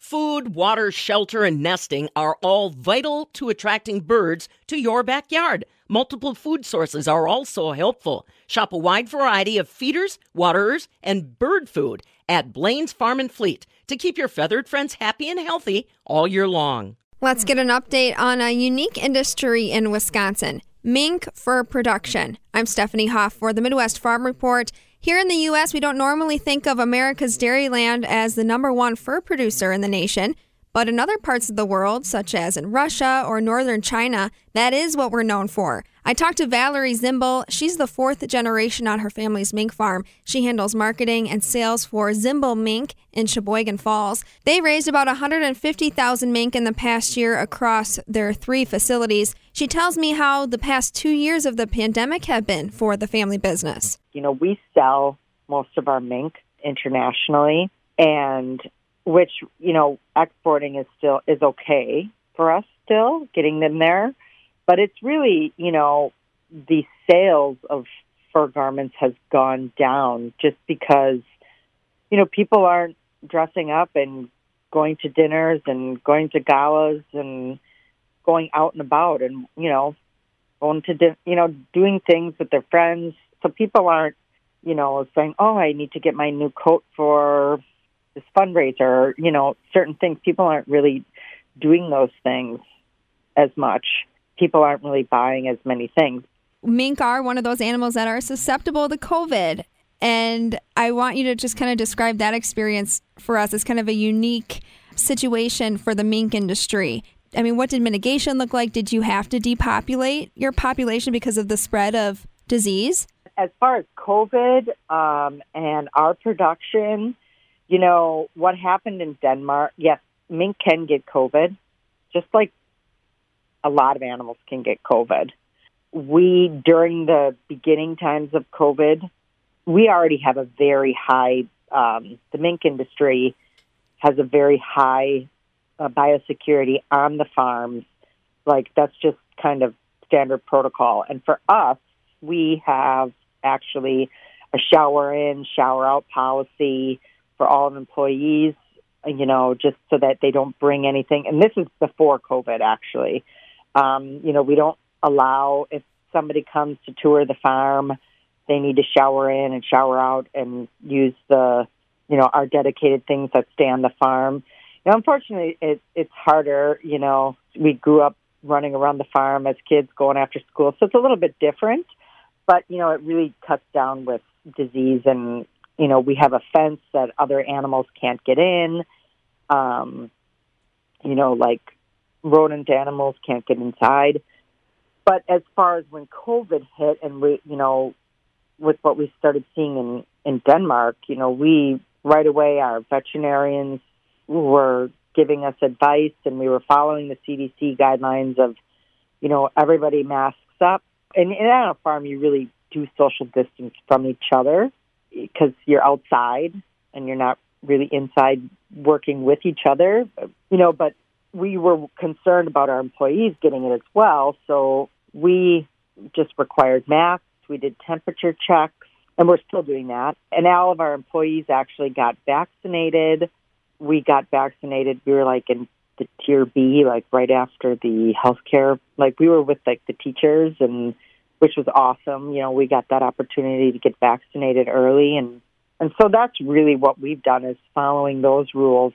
Food, water, shelter, and nesting are all vital to attracting birds to your backyard. Multiple food sources are also helpful. Shop a wide variety of feeders, waterers, and bird food at Blain's Farm and Fleet to keep your feathered friends happy and healthy all year long. Let's get an update on a unique industry in Wisconsin mink fur production. I'm Stephanie Hoff for the Midwest Farm Report. Here in the U.S., we don't normally think of America's dairyland as the number one fur producer in the nation. But in other parts of the world, such as in Russia or northern China, that is what we're known for. I talked to Valerie Zimbel. She's the fourth generation on her family's mink farm. She handles marketing and sales for Zimbel Mink in Sheboygan Falls. They raised about 150,000 mink in the past year across their three facilities. She tells me how the past two years of the pandemic have been for the family business. You know, we sell most of our mink internationally, and which you know exporting is still is okay for us still getting them there. But it's really you know the sales of fur garments has gone down just because you know people aren't dressing up and going to dinners and going to galas and going out and about and you know going to di- you know doing things with their friends. So people aren't you know saying oh i need to get my new coat for this fundraiser, you know, certain things. People aren't really doing those things as much. People aren't really buying as many things. Mink are one of those animals that are susceptible to COVID. And I want you to just kind of describe that experience for us as kind of a unique situation for the mink industry. I mean, what did mitigation look like? Did you have to depopulate your population because of the spread of disease? As far as COVID um, and our production, you know, what happened in Denmark, yes, mink can get COVID, just like a lot of animals can get COVID. We, during the beginning times of COVID, we already have a very high, um, the mink industry has a very high uh, biosecurity on the farms. Like, that's just kind of standard protocol. And for us, we have actually a shower in, shower out policy for all employees, you know, just so that they don't bring anything. And this is before COVID, actually. Um, you know, we don't allow if somebody comes to tour the farm, they need to shower in and shower out and use the, you know, our dedicated things that stay on the farm. Know, unfortunately, it, it's harder. You know, we grew up running around the farm as kids going after school, so it's a little bit different. But you know, it really cuts down with disease and you know, we have a fence that other animals can't get in. Um, you know, like rodent animals can't get inside. But as far as when COVID hit, and we, you know, with what we started seeing in in Denmark, you know, we right away our veterinarians were giving us advice, and we were following the CDC guidelines of, you know, everybody masks up. And, and on a farm, you really do social distance from each other because you're outside and you're not really inside working with each other, you know, but we were concerned about our employees getting it as well. So we just required masks. We did temperature checks, and we're still doing that. And all of our employees actually got vaccinated. We got vaccinated. We were like in the tier B, like right after the healthcare. Like we were with like the teachers and which was awesome. You know, we got that opportunity to get vaccinated early and and so that's really what we've done is following those rules.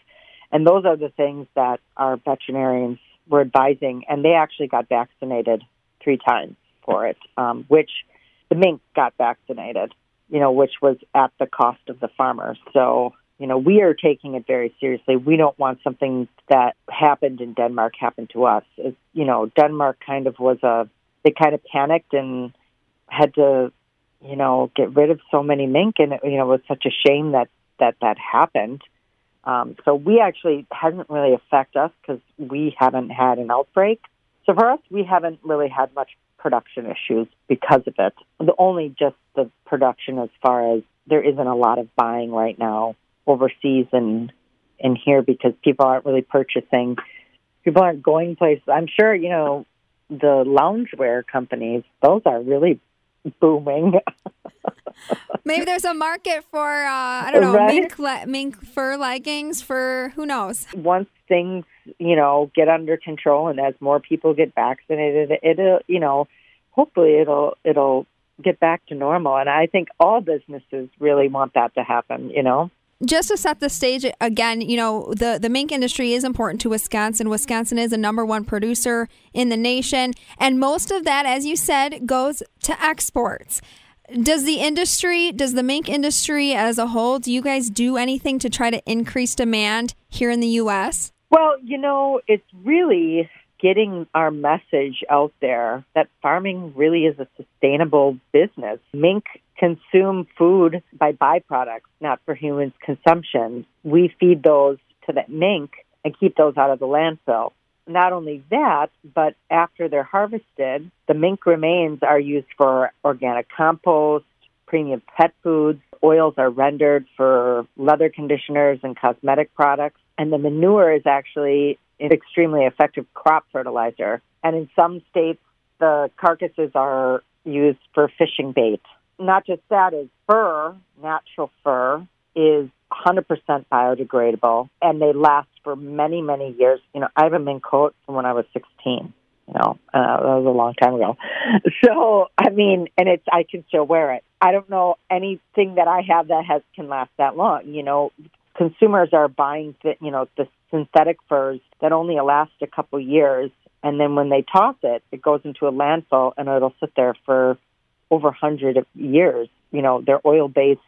And those are the things that our veterinarians were advising and they actually got vaccinated three times for it, um, which the mink got vaccinated, you know, which was at the cost of the farmer. So, you know, we are taking it very seriously. We don't want something that happened in Denmark happen to us. You know, Denmark kind of was a they kind of panicked and had to, you know, get rid of so many mink, and it, you know, it was such a shame that that that happened. Um, so we actually hasn't really affected us because we haven't had an outbreak. So for us, we haven't really had much production issues because of it. The only just the production as far as there isn't a lot of buying right now overseas and in here because people aren't really purchasing. People aren't going places. I'm sure you know the loungewear companies, those are really booming. Maybe there's a market for uh, I don't know Right? mink le- mink fur leggings for who knows. Once things, you know, get under control and as more people get vaccinated, it'll, you know, hopefully it'll it'll get back to normal. And I think all businesses really want that to happen. You know. Just to set the stage again, you know, the, the mink industry is important to Wisconsin. Wisconsin is a number one producer in the nation. And most of that, as you said, goes to exports. Does the industry, does the mink industry as a whole, do you guys do anything to try to increase demand here in the U.S.? Well, you know, it's really getting our message out there that farming really is a sustainable business. Mink consume food by byproducts, not for humans' consumption. We feed those to the mink and keep those out of the landfill. Not only that, but after they're harvested, the mink remains are used for organic compost, premium pet foods, oils are rendered for leather conditioners and cosmetic products, and the manure is actually an extremely effective crop fertilizer. And in some states, the carcasses are used for fishing bait. Not just that, is fur, natural fur, is 100% biodegradable, and they last for many, many years. You know, I have a mink coat from when I was 16. You know, uh, that was a long time ago. So, I mean, and it's I can still wear it. I don't know anything that I have that has can last that long. You know, consumers are buying, the, you know, the synthetic furs that only last a couple years, and then when they toss it, it goes into a landfill and it'll sit there for over 100 years. You know, they're oil based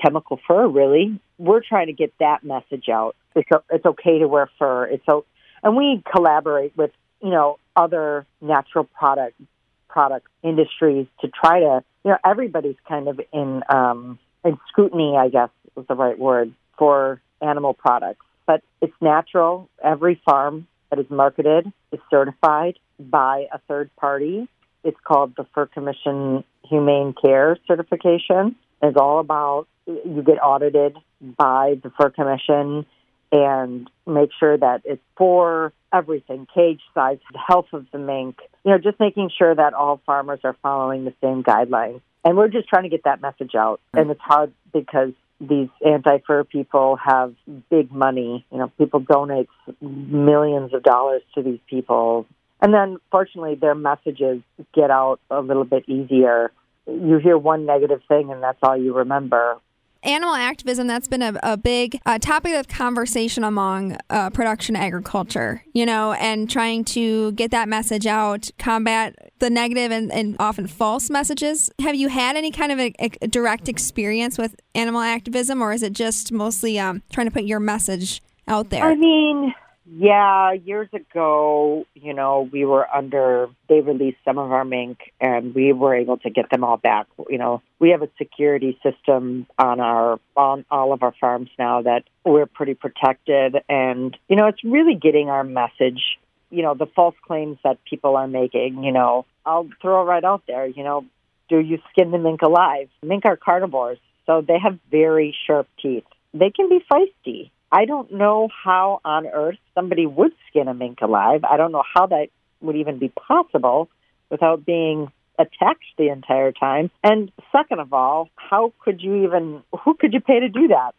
chemical fur, really. We're trying to get that message out. It's, it's okay to wear fur. It's so, and we collaborate with, you know, other natural product product industries to try to, you know, everybody's kind of in um, in scrutiny, I guess is the right word for animal products. But it's natural. Every farm that is marketed is certified by a third party. It's called the Fur Commission Humane Care Certification. It's all about you get audited by the Fur Commission and make sure that it's for everything cage size, the health of the mink, you know, just making sure that all farmers are following the same guidelines. And we're just trying to get that message out. Mm-hmm. And it's hard because these anti fur people have big money. You know, people donate millions of dollars to these people. And then, fortunately, their messages get out a little bit easier. You hear one negative thing, and that's all you remember. Animal activism, that's been a, a big uh, topic of conversation among uh, production agriculture, you know, and trying to get that message out, combat the negative and, and often false messages. Have you had any kind of a, a direct experience with animal activism, or is it just mostly um, trying to put your message out there? I mean, yeah, years ago, you know, we were under, they released some of our mink and we were able to get them all back. You know, we have a security system on our, on all of our farms now that we're pretty protected. And, you know, it's really getting our message, you know, the false claims that people are making, you know, I'll throw right out there, you know, do you skin the mink alive? Mink are carnivores, so they have very sharp teeth. They can be feisty. I don't know how on earth somebody would skin a mink alive. I don't know how that would even be possible without being attached the entire time. And second of all, how could you even, who could you pay to do that?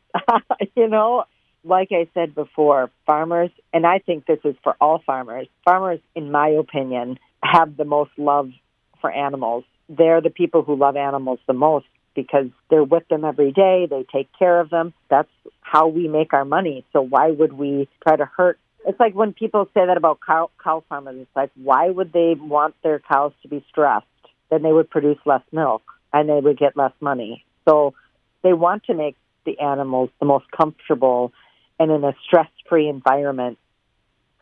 you know, like I said before, farmers, and I think this is for all farmers, farmers, in my opinion, have the most love for animals. They're the people who love animals the most because they're with them every day. They take care of them. That's how we make our money. So why would we try to hurt? It's like when people say that about cow, cow farmers. It's like, why would they want their cows to be stressed? Then they would produce less milk and they would get less money. So they want to make the animals the most comfortable and in a stress-free environment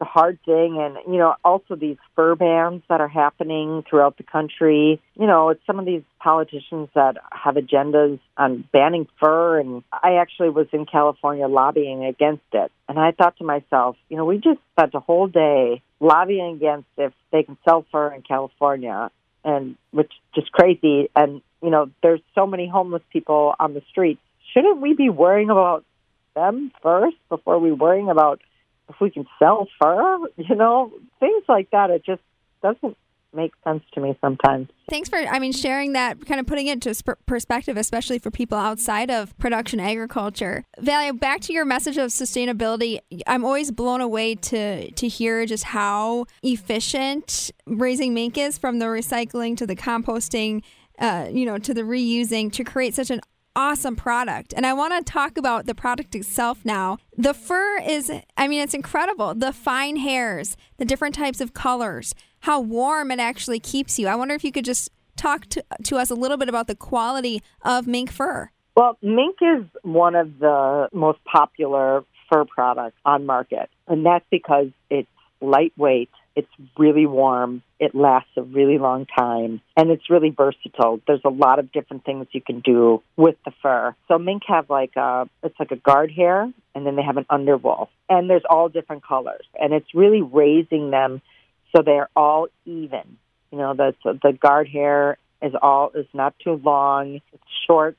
a hard thing. And you know also these fur bans that are happening throughout the country. You know it's some of these politicians that have agendas on banning fur. And i actually was in california lobbying against it. And i thought to myself you know we just spent a whole day lobbying against if they can sell fur in california and which is just crazy. And you know there's so many homeless people on the streets. Shouldn't we be worrying about them first before we worrying about if we can sell fur, you know, things like that. It just doesn't make sense to me sometimes. Thanks for, I mean, sharing that, kind of putting it to perspective, especially for people outside of production agriculture. Valia, back to your message of sustainability. I'm always blown away to to hear just how efficient raising mink is, from the recycling to the composting, uh, you know, to the reusing to create such an awesome product. And I want to talk about the product itself now. The fur is, I mean, it's incredible. The fine hairs, the different types of colors, how warm it actually keeps you. I wonder if you could just talk to, to us a little bit about the quality of mink fur. Well, mink is one of the most popular fur products on market, and that's because it's lightweight it's really warm. It lasts a really long time and it's really versatile. There's a lot of different things you can do with the fur. So mink have like a, it's like a guard hair and then they have an underwool and there's all different colors and it's really raising them so they're all even. You know, the, the guard hair is all, is not too long. It's short,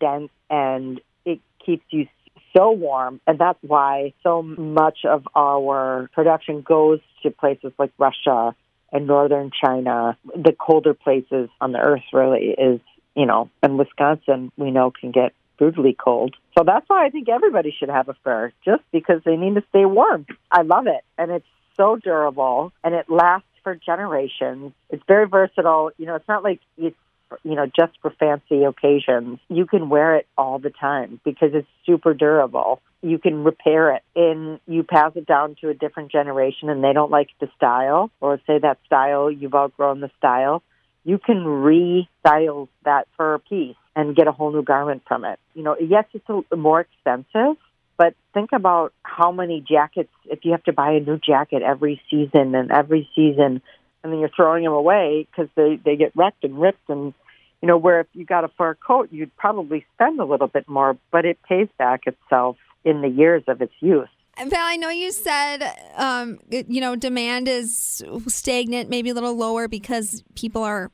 dense, and it keeps you so warm, and that's why so much of our production goes to places like Russia and northern China, the colder places on the earth really is, you know, and Wisconsin we know can get brutally cold. So that's why I think everybody should have a fur, just because they need to stay warm. I love it, and it's so durable, and it lasts for generations. It's very versatile. You know, it's not like it's you know, just for fancy occasions. You can wear it all the time because it's super durable. You can repair it and you pass it down to a different generation and they don't like the style or say that style, you've outgrown the style. You can restyle that fur piece and get a whole new garment from it. You know, yes, it's a, more expensive, but think about how many jackets, if you have to buy a new jacket every season and every season and then you're throwing them away because they they get wrecked and ripped and you know where if you got a fur coat you'd probably spend a little bit more but it pays back itself in the years of its use Val, I know you said, um, you know, demand is stagnant, maybe a little lower because people are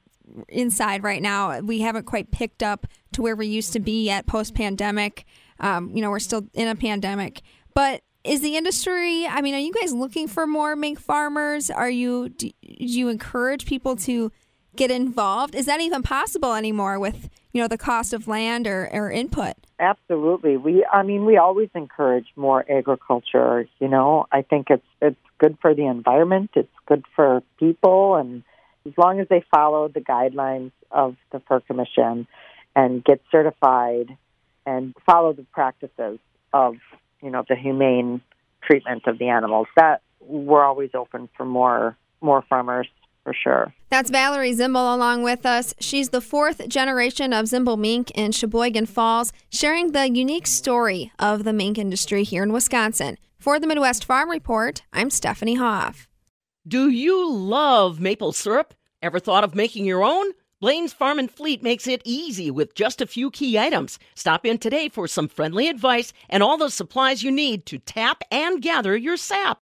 inside right now. We haven't quite picked up to where we used to be yet post pandemic. Um, you know, we're still in a pandemic. But is the industry i mean are you guys looking for more mink farmers are you do, do you encourage people to get involved is that even possible anymore with you know the cost of land or, or input. Absolutely. We i mean we always encourage more agriculture you know. I think it's it's good for the environment. It's good for people. And as long as they follow the guidelines of the fur commission and get certified and follow the practices of you know, the humane treatment of the animals. That we're always open for more more farmers for sure. That's Valerie Zimble along with us. She's the fourth generation of Zimble mink in Sheboygan Falls, sharing the unique story of the mink industry here in Wisconsin. For the Midwest Farm Report, I'm Stephanie Hoff. Do you love maple syrup? Ever thought of making your own? Blain's Farm and Fleet makes it easy with just a few key items. Stop in today for some friendly advice and all the supplies you need to tap and gather your sap.